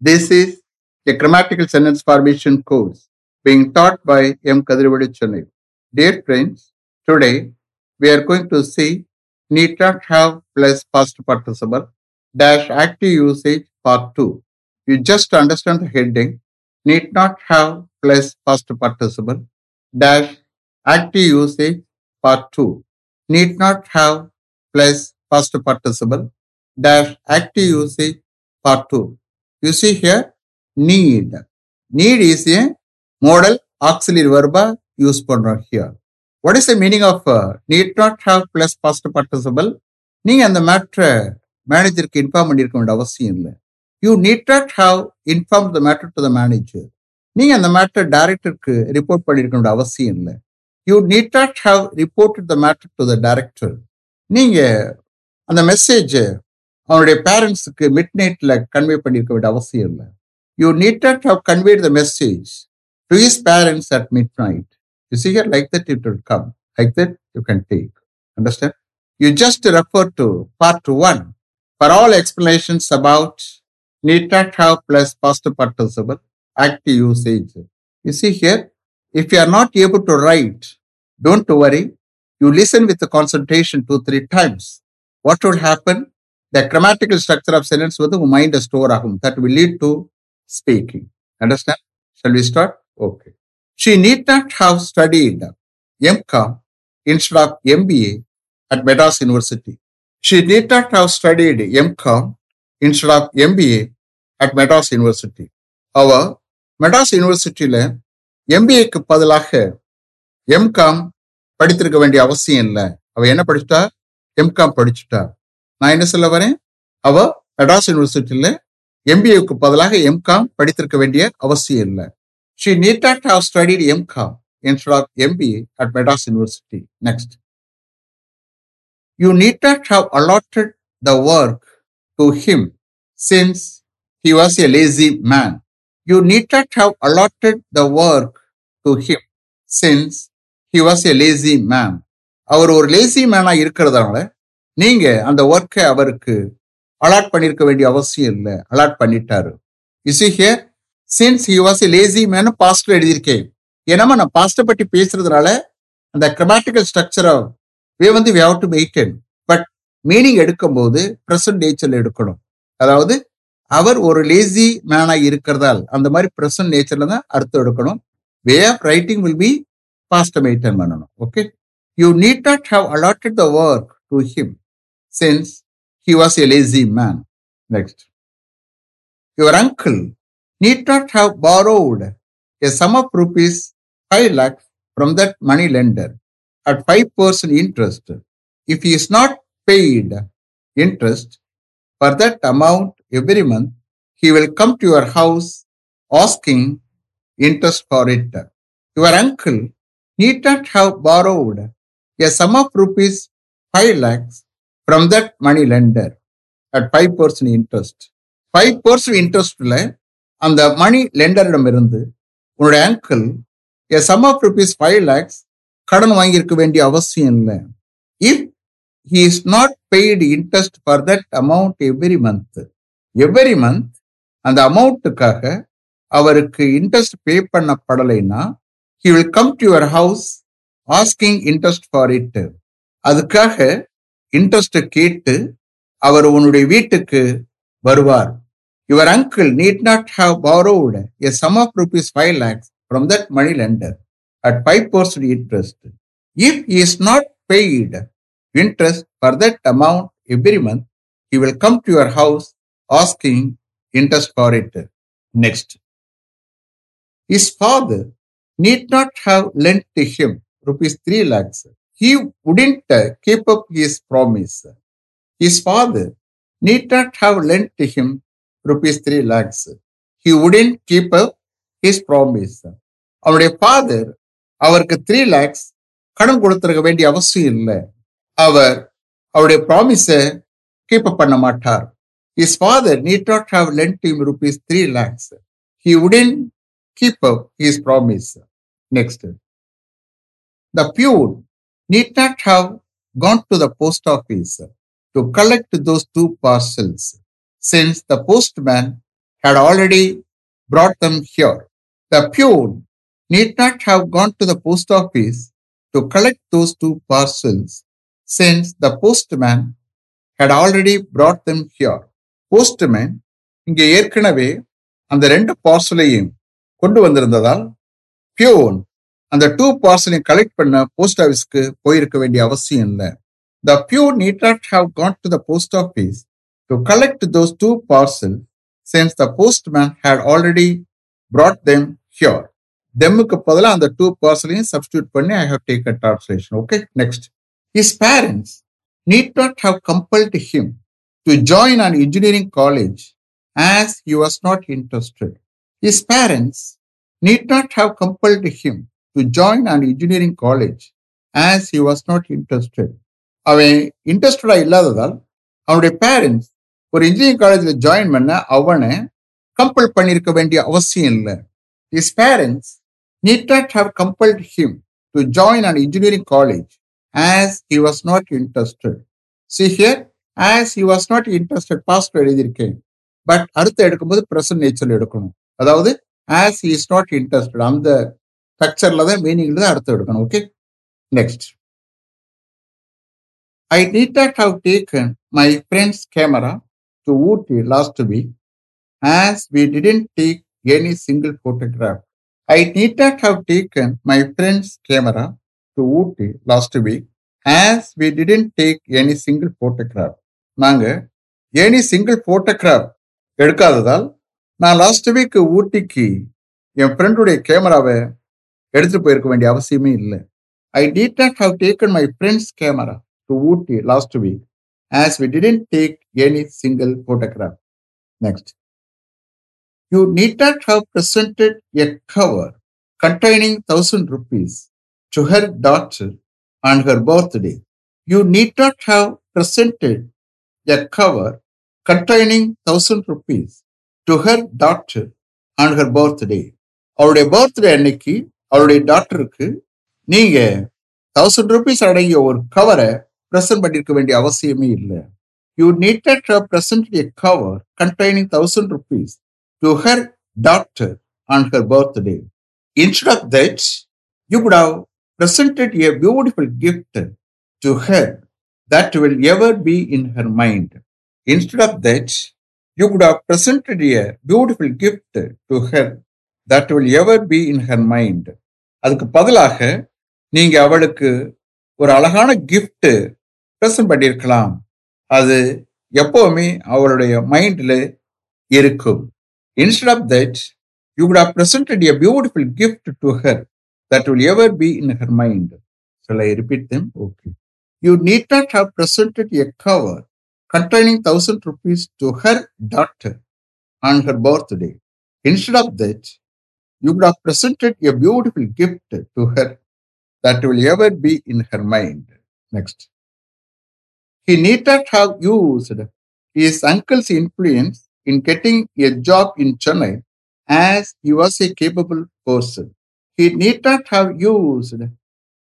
This is a grammatical sentence formation course being taught by M. Kadirvadi Chennai. Dear friends, today we are going to see need not have plus past participle dash active usage part 2. You just understand the heading need not have plus past participle dash active usage part 2. Need not have plus past participle dash active usage part 2. You see here need. Need is a modal auxiliary verb use பண்றோம் here. What is the meaning of uh, need not have plus past participle? நீங்க அந்த மேட்ரை மேனேஜருக்கு inform பண்ணியிருக்க வேண்டிய அவசியம் இல்லை you need not have inform the matter to the manager நீங்க அந்த மேட்டர் டைரக்டருக்கு ரிப்போர்ட் பண்ணியிருக்க வேண்டிய அவசியம் இல்லை you need not have report the matter to the director நீங்க அந்த மெசேஜ் அவனுடைய பேரண்ட்ஸுக்கு மிட் நைட்ல கன்வே பண்ணியிருக்க வேண்டிய அவசியம் இல்லை you need not have conveyed the message to his parents at midnight you see here like that it will come like that you can take understand you just refer to part one for all explanations about need not have plus past participle active usage. You see here, if you are not able to write, don't worry. You listen with the concentration two, three times. What will happen? The grammatical structure of sentence வந்து உங்க மைண்டை store ஆகும் that will lead to speaking understand shall we start okay she need not have study MCom instead of MBA at Madras university she need not have studied MCom instead of MBA at Madras university அவ மெட்ராஸ் யூனிவர்சிட்டியில் எம்பிஏக்கு பதிலாக M Com படித்திருக்க வேண்டிய அவசியம் இல்லை அவள் என்ன படிச்சிட்டா M Com படிச்சுட்டா நான் என்ன சொல்ல வரேன் அவ மெட்ராஸ் யூனிவர்சிட்டியில எம்பிஏக்கு பதிலாக எம்காம் படித்திருக்க வேண்டிய அவசியம் இல்லை she need not have studied MCom instead of MBA at Madras university next you need not have allotted the work to him since he was a lazy man you need not have allotted the work to him since he was a lazy man அவர் ஒரு lazy மேனா இருக்கிறதுனால நீங்க அந்த ஒர்க்கை அவருக்கு allot பண்ணிருக்க வேண்டிய அவசியம் இல்லை. அலாட் பண்ணிட்டாரு. Is here since he was lazy man பாஸ்ட்ல எழுதியிருக்கேன். ஏன்னா நான் பாஸ்டர் பற்றி பேசுறதுனால அந்த கிரமாட்டிக்கல் ஸ்ட்ரக்சரை வே வந்து we have to maintain but meaning எடுக்கும்போது ப்ரெசன்ட் நேச்சர்ல எடுக்கணும். அதாவது அவர் ஒரு லேசி மேனா இருக்கிறதால் அந்த மாதிரி ப்ரெசன்ட் நேச்சர்ல தான் அர்த்தம் எடுக்கணும். Way of writing will be pastor maintain பண்ணணும். Okay you need not have allotted the work to him since he was a lazy man. Next. Your uncle need not have borrowed a sum of rupees 5 lakhs from that money lender at 5% interest. If he is not paid interest for that amount every month, he will come to your house asking interest for it. Your uncle need not have borrowed a sum of rupees 5 lakhs from that money lender at 5% interest. 5% இன்ட்ரெஸ்ட்ல அந்த money லெண்டரிடம் இருந்து உன்னோட uncle a sum of rupees five lakhs கடன் வாங்கியிருக்க வேண்டிய அவசியம் இல்லை if he is not paid interest for that amount every month every month அந்த அமௌண்ட்டுக்காக அவருக்கு interest pay பண்ணப்படலைன்னா he will come to your house asking interest for it அதுக்காக interest கேட்டு அவர் உன்னுடைய வீட்டுக்கு வருவார் your uncle need not have borrowed a sum of rupees five lakhs from that money lender at 5% interest. If he is not paid interest for that amount every month, he will come to your house asking interest for it. Next. His father need not have lent to him rupees 3 lakhs. He wouldn't uh, keep up his promise. His father need not have lent him rupees 3 lakhs. He wouldn't keep up promise அவருடைய father அவருக்கு three lakhs கடன் கொடுத்துருக்க வேண்டிய அவசியம் இல்லை. அவர் அவருடைய ப்ராமிஸை keep up பண்ண மாட்டார். His father need not have lent him rupees three lakhs he wouldn't keep up his promise next the peon need not have gone to the post office to collect those two parcels since the postman had already brought them here. The peon need not have gone to the post office to collect those two parcels, since the postman had already brought them here. Postman இங்கே ஏற்கனவே அந்த ரெண்டு பார்சலையும் கொண்டு வந்திருந்ததால் peon அந்த two பார்சலையும் collect பண்ண போஸ்ட் ஆஃபீஸ்க்கு போயிருக்க வேண்டிய அவசியம் இல்லை. The peon need not got to the post office to collect those two parcels since the postman had already brought them here தெம்முக்கு பதிலாக அந்த டூ பார்சலையும் சப்ஸ்டியூட் பண்ணி I have take a translation okay next his parents need not have compelled him to join an engineering college as he was not interested his parents need not have compelled him to join an engineering college as he was not interested அவன் இன்ட்ரெஸ்டடா இல்லாததால் அவனுடைய parents ஒரு engineering காலேஜில் join பண்ண அவனை compel பண்ணியிருக்க வேண்டிய அவசியம் இல்லை. His parents need not have compelled him to join an engineering college as he was not interested see here as he was not interested past எழுதியிருக்கேன். பட் அடுத்து எடுக்கும்போது ப்ரெசன்ட் நேச்சர் எடுக்கணும். அதாவது as he is not interested அந்த ஸ்ட்ரக்சர்ல தான் மீனிங்ல தான் அடுத்து எடுக்கணும் okay next I need not have taken my friend's camera to Ooty last week as we didn't take any single photograph I need not have taken my friend's camera to Ooty last week as we didn't take any single photograph நாங்கள் any single photograph எடுக்காததால் நான் last week ஊட்டிக்கு என் ஃப்ரெண்டுடைய கேமராவை எடுத்துட்டு போயிருக்க வேண்டிய அவசியமே இல்லை I need not have taken my friend's camera to Ooty last week as we didn't take any single photograph. Next. You need not have presented a cover containing thousand rupees to her daughter on her birthday. You need not have presented a cover containing thousand rupees to her daughter on her birthday. அவருடைய birthday அன்னைக்கு அவருடைய டாக்டருக்கு நீங்க thousand rupees அடங்கிய ஒரு கவரை present பண்ணிருக்க வேண்டிய அவசியமே இல்லை you need present a cover containing thousand rupees to her doctor on her birthday instead of that you could have presented a beautiful gift to her that will ever be in her mind. Instead of that, you could have presented a beautiful gift to her that will ever be in her mind அதுக்கு பதிலாக நீங்க அவளுக்கு ஒரு அழகான gift present பண்ணியிருக்கலாம் அது எப்பவுமே அவளுடைய மைண்டில் இருக்கும் instead of that you could have presented a beautiful gift to her that will ever be in her mind சொல்ல I repeat them okay you need not have presented a cover containing thousand rupees to her daughter on her birthday. Instead of that, you could have presented a beautiful gift to her that will ever be in her mind. Next. He need not have used his uncle's influence in getting a job in Chennai as he was a capable person. He need not have used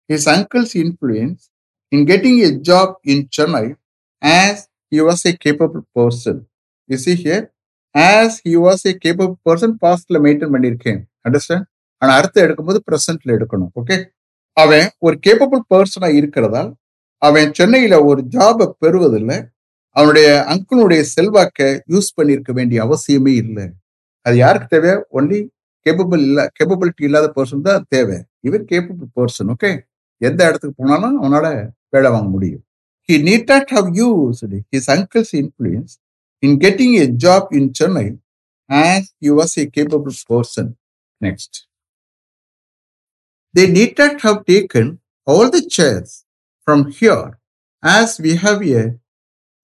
his uncle's influence in getting a job in Chennai as he was a capable person. You see here, as he was a capable person, pastல maintain பண்ணியிருக்கேன் understand ஆனா அடுத்து எடுக்கும்போது ப்ரெசன்ட்ல எடுக்கணும் okay அவன் ஒரு capable பர்சனா இருக்கிறதால் அவன் சென்னையில ஒரு ஜாபை பெறுவதில்லை. அவனுடைய அங்கிளுடைய செல்வாக்கை யூஸ் பண்ணியிருக்க வேண்டிய அவசியமே இல்லை. அது யாருக்கு தேவை? ஒன்லி கேப்பபிள் இல்ல கேப்பபிலிட்டி இல்லாத பர்சன் தான் தேவை. இவர் கேப்பபிள் பர்சன் ஓகே எந்த இடத்துக்கு போனாலும் அவனால வேலை வாங்க முடியும். He need not have use his uncle's influence in getting a job in Chennai as you was a capable person next They need not have taken all the chairs from here as we have a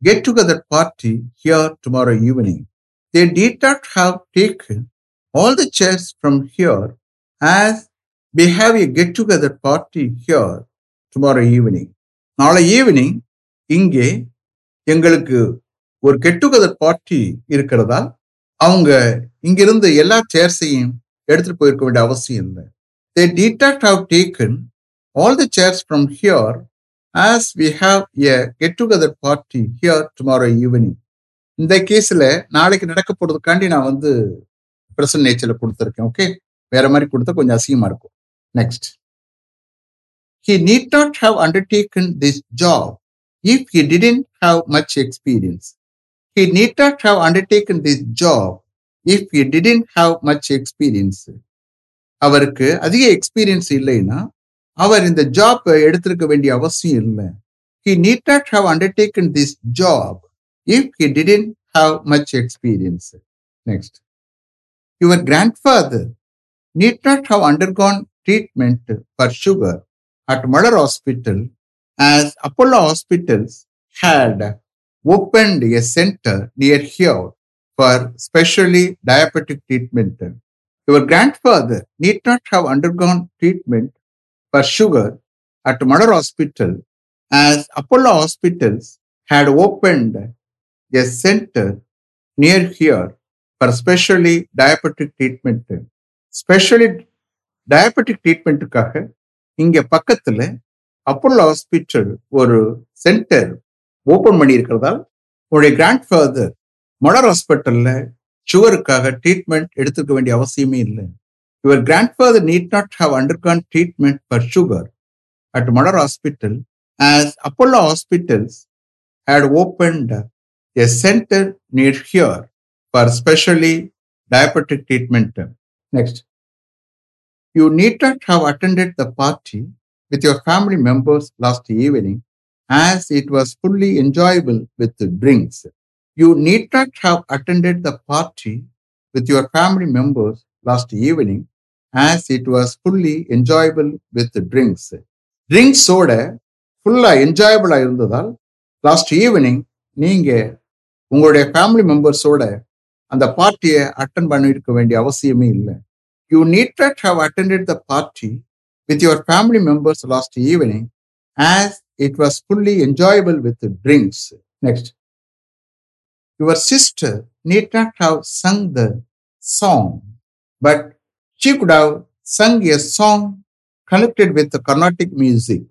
get together party here tomorrow evening. They need not have taken all the chairs from here as we have a get together party here tomorrow evening. நாளை evening இங்கே எங்களுக்கு ஒரு get together party இருக்கிறதா அவங்க இங்கிருந்து எல்லா சேர்ஸையும் எடுத்துட்டு போயிருக்க வேண்டிய அவசியம் இல்லை they detect have taken all the chairs from here as we have a get together party here tomorrow evening இந்த கேஸில் நாளைக்கு நடக்க போகிறதுக்காண்டி நான் வந்து பிரசன்ட் நேச்சரில் கொடுத்துருக்கேன் ஓகே வேற மாதிரி கொடுத்தா கொஞ்சம் அசிங்கமாக இருக்கும் next he need not have undertaken this job if he didn't have much experience he need not have undertaken this job if you didn't have much experience அவருக்கு அதிக எக்ஸ்பீரியன்ஸ் இல்லைன்னா அவர் இந்த ஜாப் எடுத்திருக்க வேண்டிய அவசியம் இல்லை he need not have undertaken this job if he didn't have much experience next your grand father need not have undergone treatment for sugar at Malar hospital as Apollo hospitals had opened a centre near here for specially diabetic treatment. Your grandfather need not have undergone treatment for sugar at Madar Hospital as Apollo Hospitals had opened a center near here for specially diabetic treatment. Specially diabetic ட்ரீட்மெண்ட்டுக்காக இங்கே பக்கத்தில் Apollo hospital ஒரு centre open பண்ணியிருக்கிறதால் உங்களுடைய grand father மொடர் ஹாஸ்பிட்டல்ல சுகருக்காக treatment எடுத்துக்க வேண்டிய அவசியமே இல்லை your grand father need not have undergone treatment for sugar at Malar hospital as Apollo hospitals had opened a center near here for specially diabetic treatment. Next. You need not have attended the party with your family members last evening as it was fully enjoyable with drinks. You need not have attended the party with your family members last evening as it was fully enjoyable with drinks. Drinks ஓட ஃபுல்லா இருந்ததால் last evening நீங்க உங்களுடைய family மெம்பர்ஸோட அந்த பார்ட்டியை attend பண்ணிருக்க வேண்டிய அவசியமே இல்லை. You need not have attended the party with your family members last evening as it was fully enjoyable with drinks next your sister need not have sung the song but she could have sung a song connected with the Carnatic music.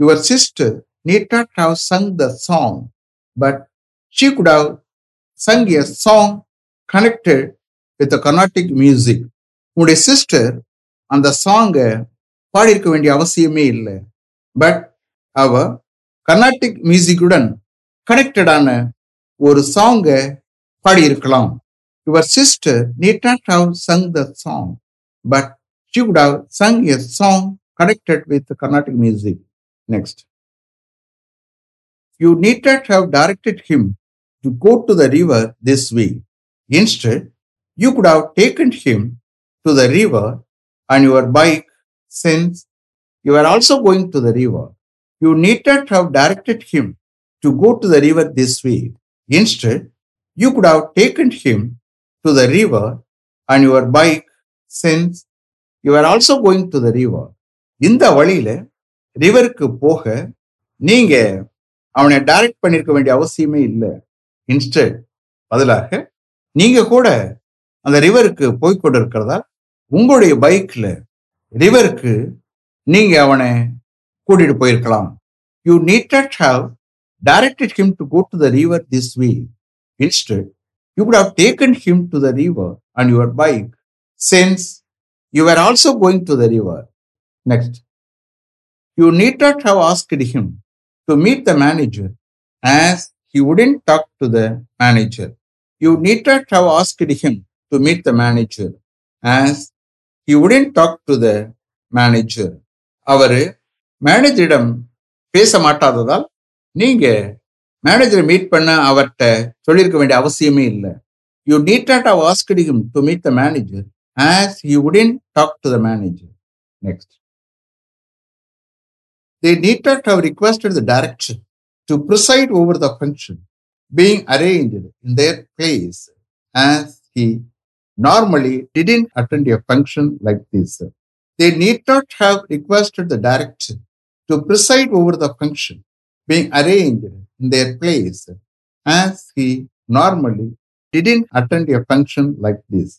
Your sister need not have sung the song, but she could have sung a song connected with the Carnatic music. உங்களுடைய sister அந்த சாங்கை பாடியிருக்க வேண்டிய அவசியமே இல்லை but அவ கர்நாடிக் மியூசிக்குடன் கனெக்டடான ஒரு சாங்கை பாடியிருக்கலாம் your sister need not have sung the song but she would have sung a song connected with the Carnatic music. Next. You need not have directed him to go to the river this way. Instead, you could have taken him to the river on your bike since you are also going to the river. You need not have directed him to go to the river this way. Instead, you could have taken him to the river on your bike since you are also going to the river. இந்த வழியில ரிவருக்கு போக நீங்க அவனை direct பண்ணிருக்க வேண்டிய அவசியமே இல்லை instead பதிலாக நீங்க கூட அந்த ரிவருக்கு போய்கொண்டு இருக்கிறதா உங்களுடைய பைக்ல ரிவருக்கு நீங்க அவனை கூட்டிட்டு போயிருக்கலாம் you need have directed him to go to the river this way instead you could have taken him to the river on your bike since you were also going to the river. Next. You need not have asked him to meet the manager as he wouldn't talk to the manager. You need not have asked him to meet the manager as he wouldn't talk to the manager. அவரு மேனேஜரிடம் பேச மாட்டாததால் நீங்க மேனேஜரை meet பண்ண அவர்கிட்ட சொல்லியிருக்க வேண்டிய அவசியமே இல்லை you need not have asked to meet the manager as you wouldn't talk to the manager next they need not have requested the direction to preside over the function being arrange in their place as he normally didn't attend a function like this they need not have requested the direction to preside over the function being arranged in their place as he normally didn't attend a function like this.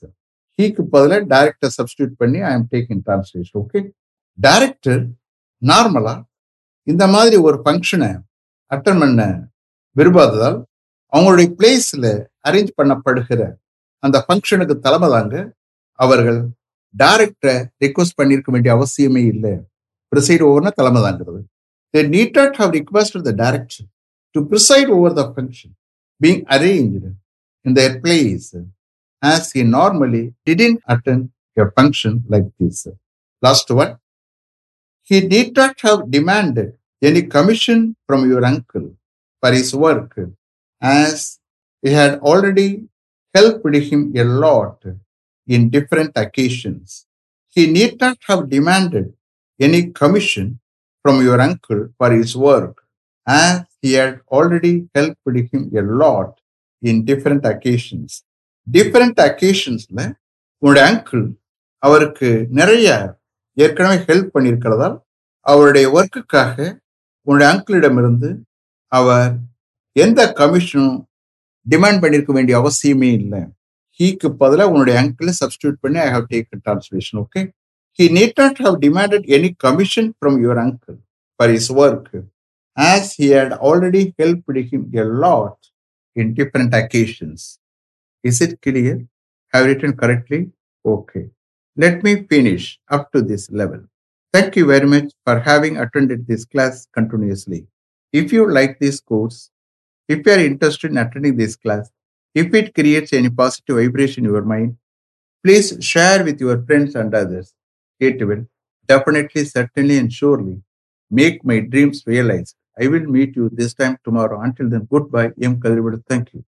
ஹீக்கு பதிலாக director substitute பண்ணி I am taking translation okay director நார்மலா இந்த மாதிரி ஒரு ஃபங்க்ஷனை attend பண்ண விரும்பாததால் அவங்களுடைய பிளேஸ்ல அரேஞ்ச் பண்ணப்படுகிற அந்த ஃபங்க்ஷனுக்கு தலைமை தாங்க அவர்கள் டைரக்டரை ரிக்வஸ்ட் பண்ணியிருக்க வேண்டிய அவசியமே இல்லை. ப்ரிசைட் ஓவர்னா தலைமை தாங்கிறது. They need not have requested the director to preside over the function being arranged in their place as he normally didn't attend a function like this. Last one. He need not have demanded any commission from your uncle for his work as he had already helped him a lot in different occasions. He need not have demanded any commission from your uncle for his work, as he had already helped him a lot in different occasions. Different occasionsல உன்னுடைய uncle அவருக்கு நிறைய ஏற்கனவே help பண்ணியிருக்கிறதால் அவருடைய ஒர்க்குக்காக உன்னுடைய அங்கிளிடமிருந்து அவர் எந்த கமிஷனும் demand பண்ணியிருக்க வேண்டிய அவசியமே இல்லை. ஹீக்கு பதிலாக உன்னுடைய அங்கிளை சப்ஸ்டியூட் பண்ணி I have take translation okay he need not have demanded any commission from your uncle for his work, as he had already helped him a lot in different occasions. Is it clear? Have written correctly? Okay. Let me finish up to this level. Thank you very much for having attended this class continuously. If you like this course, if you are interested in attending this class, if it creates any positive vibration in your mind, please share with your friends and others. It will definitely, certainly, and surely make my dreams realized. I will meet you this time tomorrow. Until then, goodbye. M. Kadrivad. Thank you.